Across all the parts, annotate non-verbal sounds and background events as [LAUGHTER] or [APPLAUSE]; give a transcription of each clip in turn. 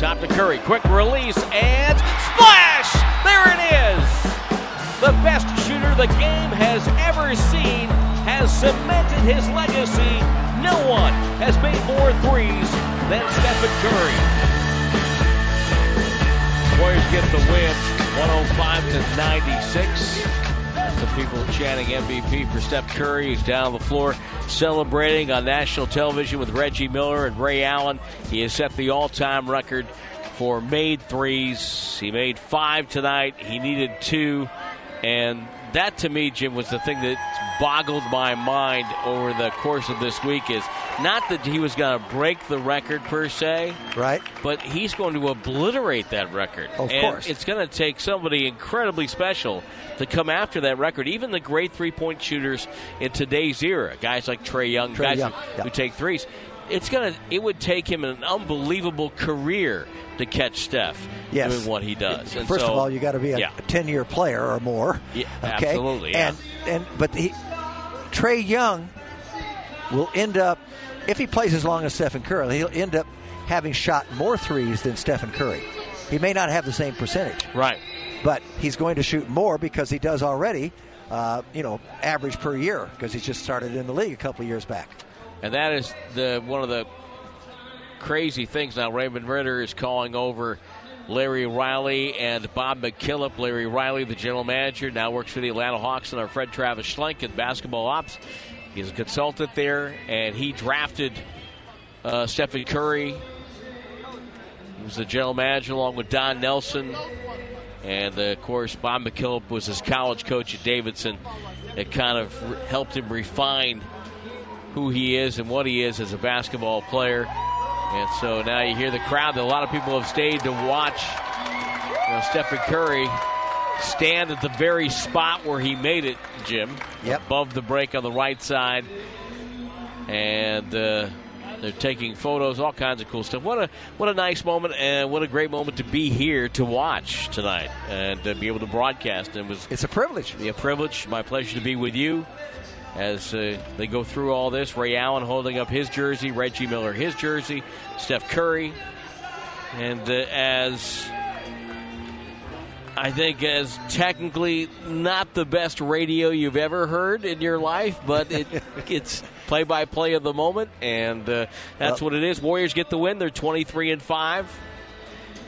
top to Curry. Quick release and splash! There it is! The best shooter the game has ever seen has cemented his legacy. No one has made more threes than Stephen Curry. Warriors get the win 105 to 96. Some people chanting MVP for Steph Curry. He's down the floor celebrating on national television with Reggie Miller and Ray Allen. He has set the all time record for made threes. He made five tonight. He needed two. And that to me, Jim, was the thing that boggled my mind over the course of this week is not that he was going to break the record per se, right? But he's going to obliterate that record. Of and course. It's going to take somebody incredibly special to come after that record. Even the great three point shooters in today's era, guys like Trae Young, Trae guys Young, who, yeah. who take threes. It's gonna. It would take him an unbelievable career to catch Steph Yes. doing what he does. And First so- of all, you got to be a yeah. ten-year player or more. Yeah, okay? absolutely, yeah. And and but he, Trey Young will end up if he plays as long as Stephen Curry, he'll end up having shot more threes than Stephen Curry. He may not have the same percentage, right? But he's going to shoot more because he does already. Uh, you know, average per year because he's just started in the league a couple of years back. And that is the one of the crazy things. Now Raymond Ritter is calling over Larry Riley and Bob McKillop. Larry Riley, the general manager, now works for the Atlanta Hawks and our Fred Travis Schlenk in basketball ops. He's a consultant there, and he drafted uh, Stephen Curry. He was the general manager along with Don Nelson. And uh, of course, Bob McKillop was his college coach at Davidson. It kind of re- helped him refine who he is and what he is as a basketball player. And so now you hear the crowd. A lot of people have stayed to watch you know, Stephen Curry stand at the very spot where he made it, Jim. Yep. Above the break on the right side. And uh, they're taking photos, all kinds of cool stuff. What a what a nice moment, and what a great moment to be here to watch tonight and to be able to broadcast. It was it's a privilege. A privilege, my pleasure to be with you as uh, they go through all this. Ray Allen holding up his jersey, Reggie Miller his jersey, Steph Curry, and uh, as I think as technically not the best radio you've ever heard in your life, but it, [LAUGHS] it's play by play of the moment, and uh, that's Well- what it is. Warriors get the win. They're twenty three and five.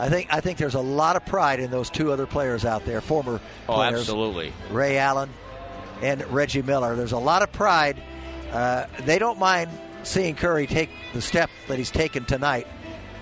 I think I think there's a lot of pride in those two other players out there, former Oh, players, absolutely. Ray Allen and Reggie Miller. There's a lot of pride. Uh, they don't mind seeing Curry take the step that he's taken tonight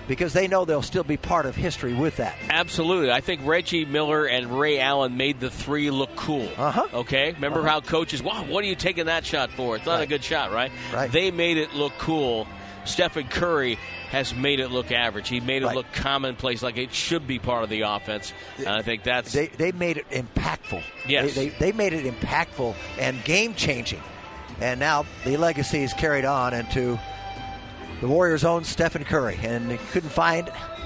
because they know they'll still be part of history with that. Absolutely. I think Reggie Miller and Ray Allen made the three look cool. Uh-huh. Okay? Remember Uh-huh. how coaches, wow, what are you taking that shot for? It's not a good shot, right? Right. They made it look cool. Stephen Curry has made it look average. He made it Right. look commonplace, like it should be part of the offense. And I think that's. They, they made it impactful. Yes. They, they, they made it impactful and game changing. And now the legacy is carried on into the Warriors' own Stephen Curry. And couldn't find [LAUGHS]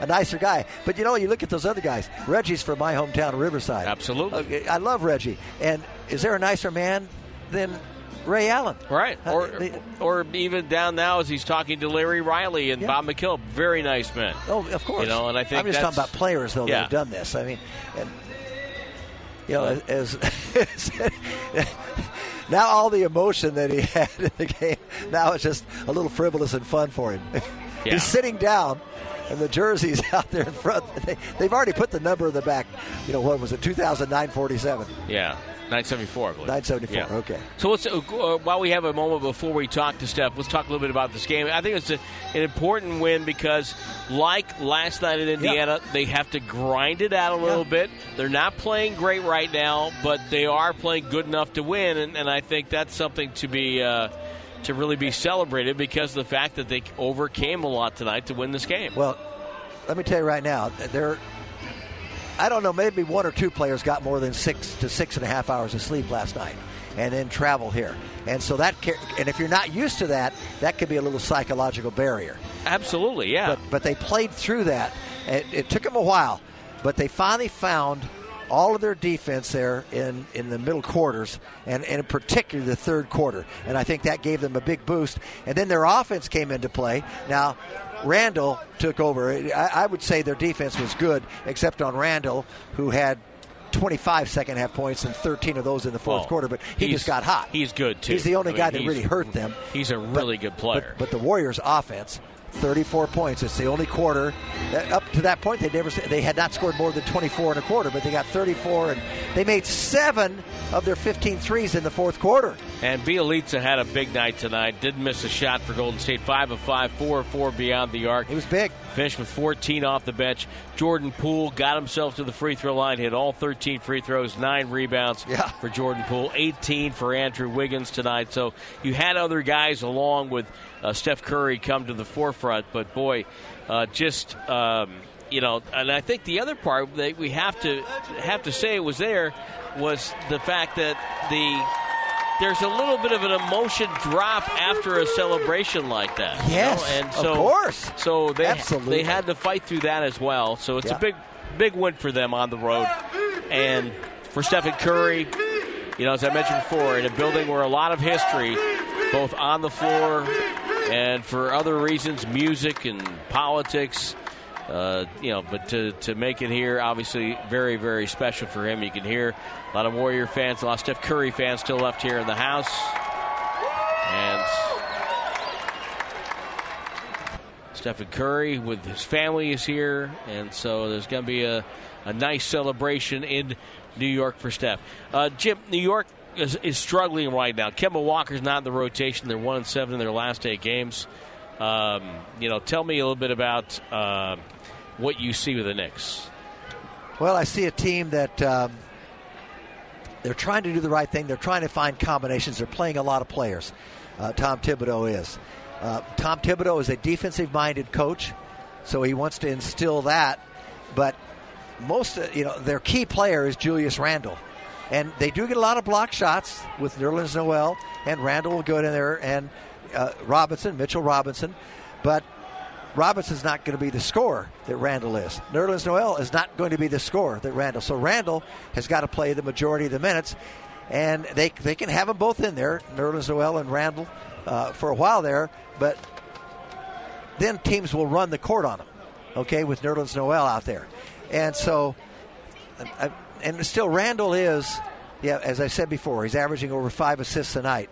a, nicer guy. But you know, you look at those other guys. Reggie's from my hometown, Riverside. Absolutely. I love Reggie. And is there a nicer man than Ray Allen? Right, Uh, or they- or even down now as he's talking to Larry Riley and Yeah. Bob McKillop, very nice men. Oh, of course. You know, and I think I'm just that's- talking about players though that have done this. I mean, and you know, as, [LAUGHS] [LAUGHS] now all the emotion that he had in the game, now it's just a little frivolous and fun for him. [LAUGHS] Yeah. He's sitting down. And the jerseys [LAUGHS] out there in front, they, they've already put the number in the back. You know, what was it, 2009-47? Yeah, 974, I believe. 974, Yeah. okay. So let's, uh, uh, while we have a moment before we talk to Steph, let's talk a little bit about this game. I think it's a, an important win because, like last night in Indiana, they have to grind it out a little bit. They're not playing great right now, but they are playing good enough to win, and, and I think that's something to be. Uh, to really be celebrated because of the fact that they overcame a lot tonight to win this game. Well, let me tell you right now, there. I don't know, maybe one or two players got more than six to six and a half hours of sleep last night, and then travel here, and so that, and if you're not used to that, that could be a little psychological barrier. Absolutely, yeah. But but they played through that. It, it took them a while, but they finally found all of their defense there in, in the middle quarters, and, and in particular the third quarter. And I think that gave them a big boost. And then their offense came into play. Now, Randle took over. I, I would say their defense was good, except on Randle, who had 25 second half points and 13 of those in the fourth quarter, but he just got hot. he's good, too. He's the only I mean, guy that really hurt them. He's a really good player. But, but the Warriors' offense, 34 points. It's the only quarter. that- Up to that point, they never they had not scored more than 24 and a quarter, but they got 34, and they made seven of their 15 threes in the fourth quarter. And Bjelica had a big night tonight. Didn't miss a shot for Golden State. Five of five, four of four beyond the arc. It was big. Finished with 14 off the bench. Jordan Poole got himself to the free throw line, hit all 13 free throws, nine rebounds Yeah. for Jordan Poole, 18 for Andrew Wiggins tonight. So you had other guys along with uh, Steph Curry come to the forefront, but boy, uh, just. Um, you know, and I think the other part that we have to have to say was there was the fact that the there's a little bit of an emotion drop after a celebration like that. you Yes, know? and of course. So they Absolutely. they had to fight through that as well. So it's Yeah. a big big win for them on the road, and for Stephen Curry. You know, as I mentioned before, in a building where a lot of history, both on the floor and for other reasons, music and politics. Uh, you know, but to, to make it here, obviously, very, very special for him. You can hear a lot of Warrior fans, a lot of Steph Curry fans still left here in the house. And Stephen Curry with his family is here, and so there's going to be a, a nice celebration in New York for Steph. Uh, Jim, New York is, is struggling right now. Kemba Walker's not in the rotation. They're one and seven in their last eight games. Um, you know, tell me a little bit about uh, what you see with the Knicks. Well, I see a team that um, they're trying to do the right thing. They're trying to find combinations. They're playing a lot of players. Uh, Tom Thibodeau is. Uh, Tom Thibodeau is a defensive-minded coach, so he wants to instill that. But most, uh, you know, their key player is Julius Randle, and they do get a lot of block shots with Nerlens Noel, and Randle will go in there, and uh, Robinson, Mitchell Robinson, but Robinson's not going to be the scorer that Randle is. Nerlens Noel is not going to be the scorer that Randle. So Randle has got to play the majority of the minutes, and they they can have them both in there, Nerlens Noel and Randle, uh, for a while there. But then teams will run the court on them, okay, with Nerlens Noel out there, and so uh, and still Randle is, yeah, as I said before, he's averaging over five assists a night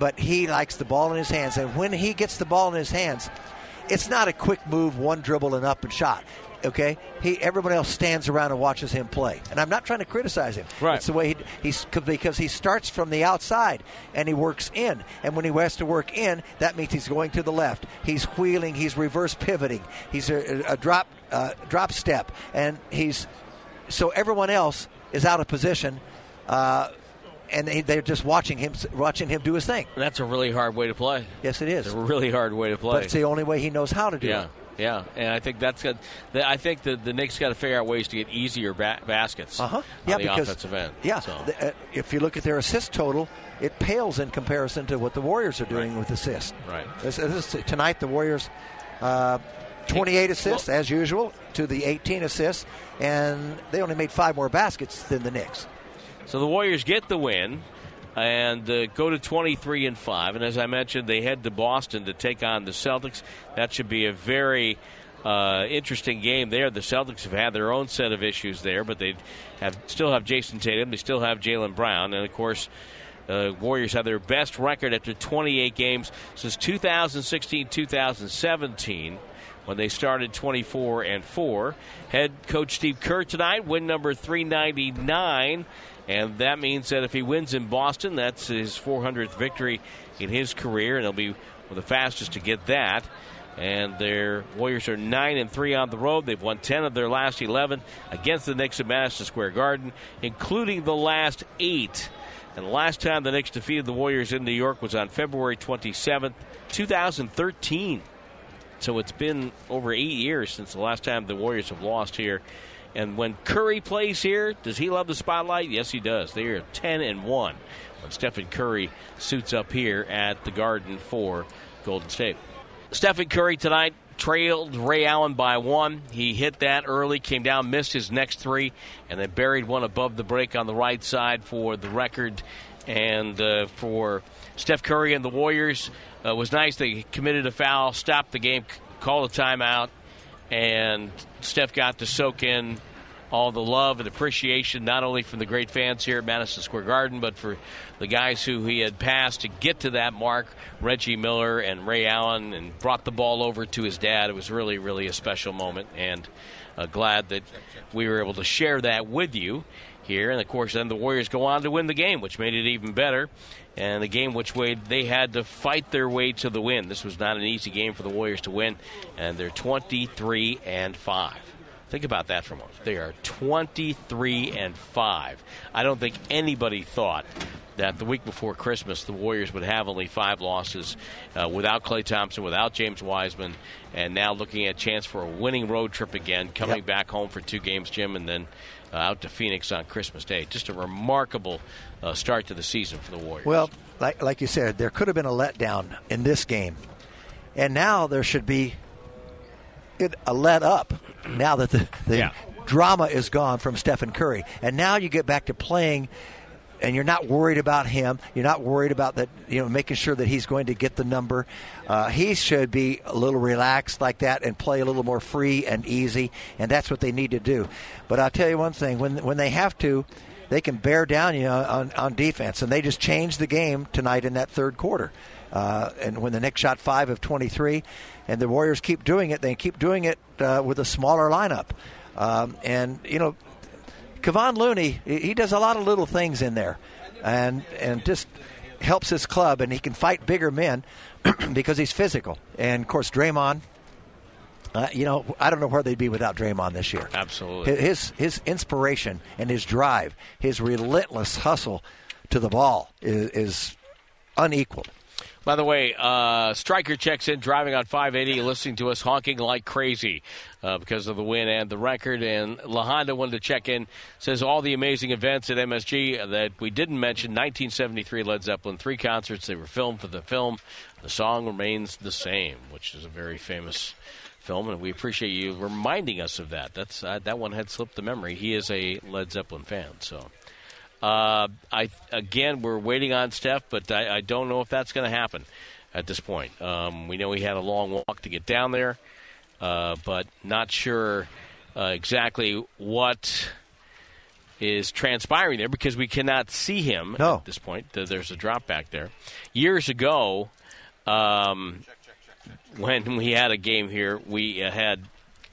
but he likes the ball in his hands. And when he gets the ball in his hands, it's not a quick move, one dribble and up and shot. Okay, he everybody else stands around and watches him play, and I'm not trying to criticize him. Right. It's the way he, he's because he starts from the outside and he works in, and when he has to work in, that means he's going to the left. He's wheeling, he's reverse pivoting, he's a, a drop uh, drop step, and he's so everyone else is out of position. Uh, and they, they're just watching him, watching him do his thing. That's a really hard way to play. Yes, it is. It's a really hard way to play. But it's the only way he knows how to do Yeah, it. yeah, and I think that's good. I think the the Knicks got to figure out ways to get easier ba- baskets Uh huh. on Yeah, the because offensive end. yeah, So, the- uh, if you look at their assist total, it pales in comparison to what the Warriors are doing Right. with assists. Right. This, this is- tonight, the Warriors. Uh, 28 assists as usual to the 18 assists, and they only made five more baskets than the Knicks. so the Warriors get the win and uh, go to 23 and 5 and as I mentioned they head to Boston to take on the Celtics. That should be a very uh, interesting game there. The Celtics have had their own set of issues there but they have still have Jayson Tatum they still have Jaylen Brown and of course uh, Warriors have their best record after 28 games since 2016 2017 when they started 24 and 4. Head coach Steve Kerr tonight, win number 399, and that means that if he wins in Boston, that's his 400th victory in his career, and he'll be one of the fastest to get that. And their Warriors are 9 and 3 on the road. They've won 10 of their last 11 against the Knicks at Madison Square Garden, including the last 8. And the last time the Knicks defeated the Warriors in New York was on February 27th, 2013. So it's been over eight years since the last time the Warriors have lost here. And when Curry plays here, does he love the spotlight? Yes, he does. They are 10 and 1 when Stephen Curry suits up here at the Garden for Golden State. Stephen Curry tonight, trailed Ray Allen by one. He hit that early, came down, missed his next three, and then buried one above the break on the right side for the record. And uh, for Steph Curry and the Warriors, uh, was nice. They committed a foul, stopped the game, called a timeout, and Steph got to soak in all the love and appreciation, not only from the great fans here at Madison Square Garden, but for the guys who he had passed to get to that mark Reggie Miller and Ray Allen and brought the ball over to his dad. It was really, really a special moment, and uh, glad that we were able to share that with you here. And of course, then the Warriors go on to win the game, which made it even better. And the game which way they had to fight their way to the win. This was not an easy game for the Warriors to win, and they're 23 and 5. Think about that for a moment. They are 23 and 5. I don't think anybody thought that the week before Christmas the Warriors would have only five losses uh, without Klay Thompson, without James Wiseman, and now looking at a chance for a winning road trip again, coming yep. back home for two games, Jim, and then uh, out to Phoenix on Christmas Day. Just a remarkable uh, start to the season for the Warriors. Well, like, like you said, there could have been a letdown in this game, and now there should be a let up now that the, the yeah. drama is gone from Stephen Curry. And now you get back to playing and you're not worried about him. You're not worried about that, you know, making sure that he's going to get the number. Uh, he should be a little relaxed like that and play a little more free and easy, and that's what they need to do. But I'll tell you one thing: when when they have to, they can bear down you know, on on defense, and they just changed the game tonight in that third quarter. Uh, and when the Knicks shot five of 23, and the Warriors keep doing it, they keep doing it uh, with a smaller lineup. Um, and you know, Kevon Looney, he does a lot of little things in there, and and just helps his club, and he can fight bigger men [CLEARS THROAT] because he's physical. And of course, Draymond. Uh, you know, I don't know where they'd be without Draymond this year. Absolutely, his his inspiration and his drive, his relentless hustle to the ball is, is unequaled. By the way, uh, Striker checks in, driving on 580, listening to us honking like crazy uh, because of the win and the record. And La Honda wanted to check in, says all the amazing events at MSG that we didn't mention 1973 Led Zeppelin, three concerts. They were filmed for the film. The song remains the same, which is a very famous film, and we appreciate you reminding us of that. That's uh, That one had slipped the memory. He is a Led Zeppelin fan, so. Uh, I again, we're waiting on Steph, but I, I don't know if that's going to happen at this point. Um, we know he had a long walk to get down there, uh, but not sure uh, exactly what is transpiring there because we cannot see him no. at this point. There's a drop back there. Years ago, um, when we had a game here, we had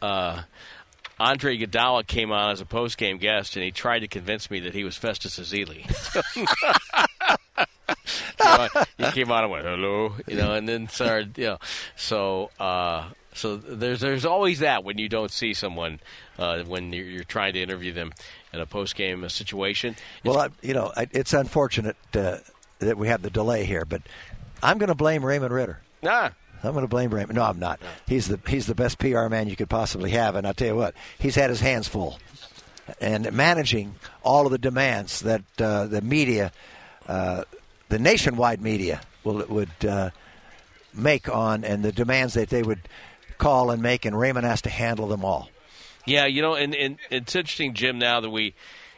uh, Andre Iguodala came on as a post game guest, and he tried to convince me that he was Festus Ezeli. [LAUGHS] he came on and went hello, you know, and then started, you know, so. Uh, so there's there's always that when you don't see someone uh, when you're, you're, trying to interview them in a post game situation. It's, well, I, you know, it's unfortunate uh, that we have the delay here, but I'm going to blame Raymond Ritter. Ah, I'm going to blame Raymond. No, I'm not. He's the he's the best PR man you could possibly have, and I tell you what, he's had his hands full, and managing all of the demands that uh, the media, uh, the nationwide media, will would uh, make on, and the demands that they would call and make, and Raymond has to handle them all. Yeah, you know, and, and it's interesting, Jim. Now that we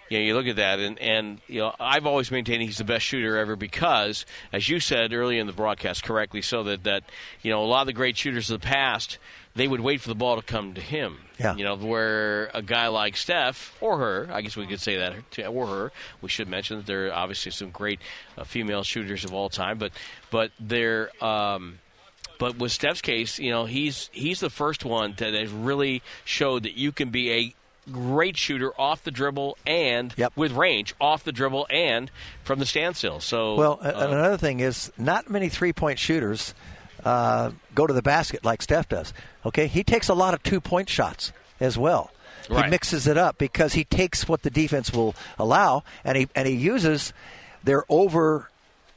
you know, you look at that, and, and you know, I've always maintained he's the best shooter ever because, as you said earlier in the broadcast, correctly so that that you know a lot of the great shooters of the past they would wait for the ball to come to him. Yeah. You know, where a guy like Steph or her, I guess we could say that, or her, we should mention that there are obviously some great uh, female shooters of all time, but but they're. Um, but with Steph's case, you know, he's he's the first one that has really showed that you can be a great shooter off the dribble and yep. with range off the dribble and from the standstill. So well, uh, another thing is not many three point shooters uh, go to the basket like Steph does. Okay, he takes a lot of two point shots as well. Right. He mixes it up because he takes what the defense will allow, and he and he uses their over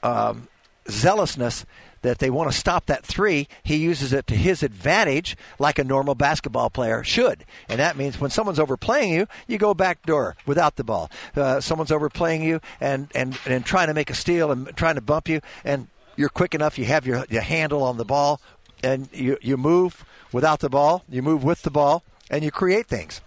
um, zealousness that they want to stop that three, he uses it to his advantage like a normal basketball player should. And that means when someone's overplaying you, you go back door without the ball. Uh, someone's overplaying you and, and, and trying to make a steal and trying to bump you, and you're quick enough, you have your, your handle on the ball, and you you move without the ball, you move with the ball, and you create things.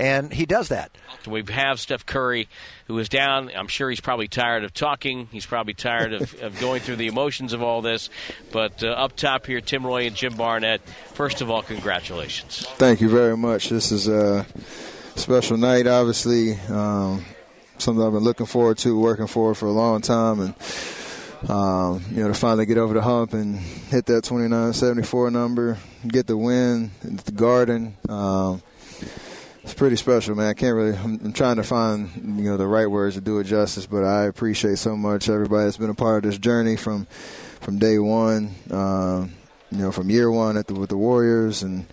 And he does that. We have Steph Curry, who is down. I'm sure he's probably tired of talking. He's probably tired of, of going through the emotions of all this. But uh, up top here, Tim Roye and Jim Barnett. First of all, congratulations. Thank you very much. This is a special night, obviously. Um, something I've been looking forward to, working for for a long time, and um, you know to finally get over the hump and hit that 29-74 number, get the win at the Garden. Um, it's pretty special, man. I can't really. I'm, I'm, trying to find you know the right words to do it justice, but I appreciate so much everybody that's been a part of this journey from from day one. Um, you know, from year one at the, with the Warriors, and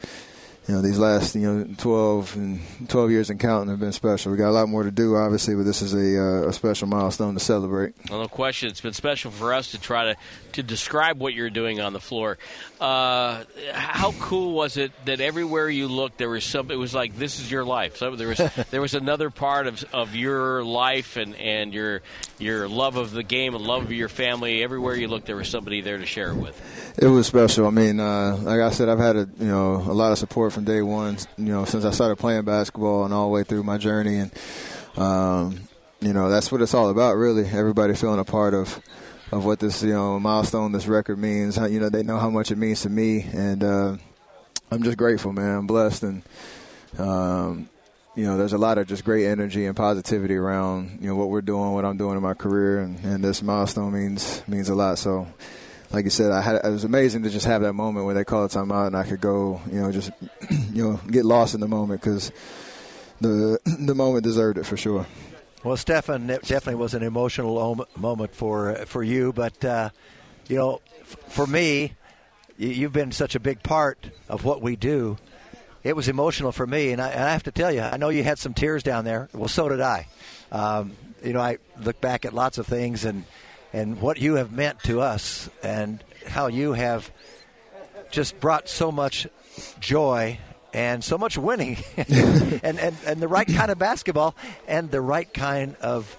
you know these last you know 12 and 12 years and counting have been special. We got a lot more to do, obviously, but this is a, uh, a special milestone to celebrate. Well, no question, it's been special for us to try to to describe what you're doing on the floor. Uh, how cool was it that everywhere you looked there was some? It was like this is your life. So there was [LAUGHS] there was another part of of your life and and your your love of the game and love of your family. Everywhere you looked, there was somebody there to share it with. It was special. I mean, uh, like I said, I've had a you know a lot of support from day one. You know, since I started playing basketball and all the way through my journey, and um, you know that's what it's all about, really. Everybody feeling a part of of what this you know milestone, this record means. You know, they know how much it means to me, and uh, I'm just grateful, man. I'm blessed, and um, you know, there's a lot of just great energy and positivity around you know what we're doing, what I'm doing in my career, and, and this milestone means means a lot. So like you said, I had it was amazing to just have that moment where they called time out and I could go, you know, just [CLEARS THROAT] you know get lost in the moment because the [CLEARS THROAT] the moment deserved it for sure. Well, Stefan, it definitely was an emotional moment for for you, but uh, you know, for me, you've been such a big part of what we do. It was emotional for me, and I, and I have to tell you, I know you had some tears down there. Well, so did I. Um, you know, I look back at lots of things and and what you have meant to us and how you have just brought so much joy and so much winning [LAUGHS] and, and, and the right kind of basketball and the right kind of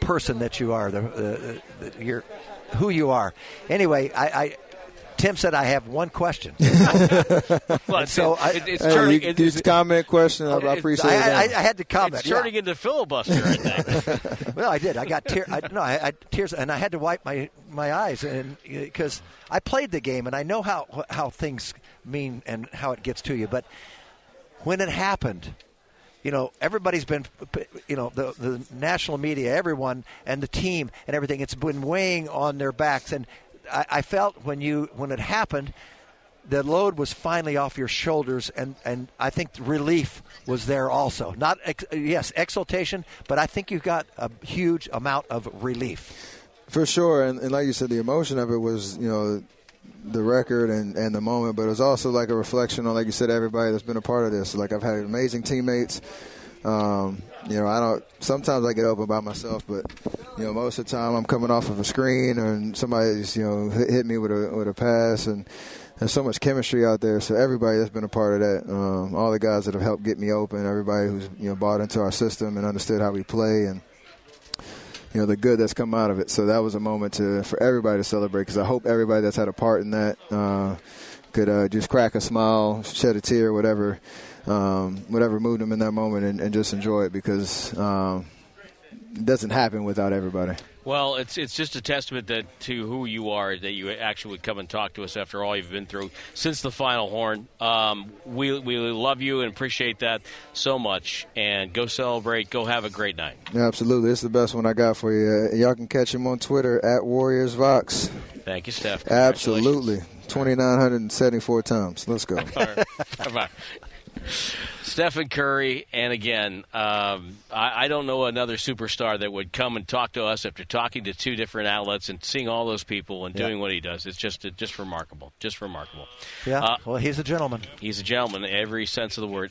person that you are, the, the, the, you're, who you are. Anyway, I, I Tim said I have one question. [LAUGHS] well, so I, it, it's hey, turning. You, it's, comment question. I, I appreciate I, it. I, had to comment. It's turning yeah. into filibuster. I think. [LAUGHS] [LAUGHS] well, I did. I got tears. no, I, had tears, and I had to wipe my my eyes, and uh, because I played the game, and I know how how things mean and how it gets to you. But when it happened, you know, everybody's been, you know, the, the national media, everyone, and the team and everything, it's been weighing on their backs. And I, I felt when you when it happened, the load was finally off your shoulders, and, and I think relief was there also. Not ex- yes, exultation, but I think you got a huge amount of relief. For sure, and, and like you said, the emotion of it was you know the record and, and the moment, but it was also like a reflection on, like you said, everybody that's been a part of this. Like I've had amazing teammates. Um, you know, I don't. Sometimes I get open by myself, but you know, most of the time I'm coming off of a screen and somebody's you know hit, hit me with a with a pass, and there's so much chemistry out there. So everybody that's been a part of that, um, all the guys that have helped get me open, everybody who's you know bought into our system and understood how we play, and you know the good that's come out of it. So that was a moment to for everybody to celebrate because I hope everybody that's had a part in that uh, could uh, just crack a smile, shed a tear, whatever um, whatever moved them in that moment and, and just enjoy it because um, it doesn't happen without everybody. Well, it's it's just a testament that to who you are that you actually would come and talk to us after all you've been through since the final horn. Um, we we love you and appreciate that so much. And go celebrate. Go have a great night. Yeah, absolutely. It's the best one I got for you. Uh, y'all can catch him on Twitter at Warriors Vox. Thank you, Steph. Absolutely. 2,974 times. Let's go. [LAUGHS] Bye. Stephen Curry, and again, um, I, I, don't know another superstar that would come and talk to us after talking to two different outlets and seeing all those people and doing yeah. what he does. It's just just remarkable, just remarkable. Yeah, uh, well, he's a gentleman. He's a gentleman every sense of the word.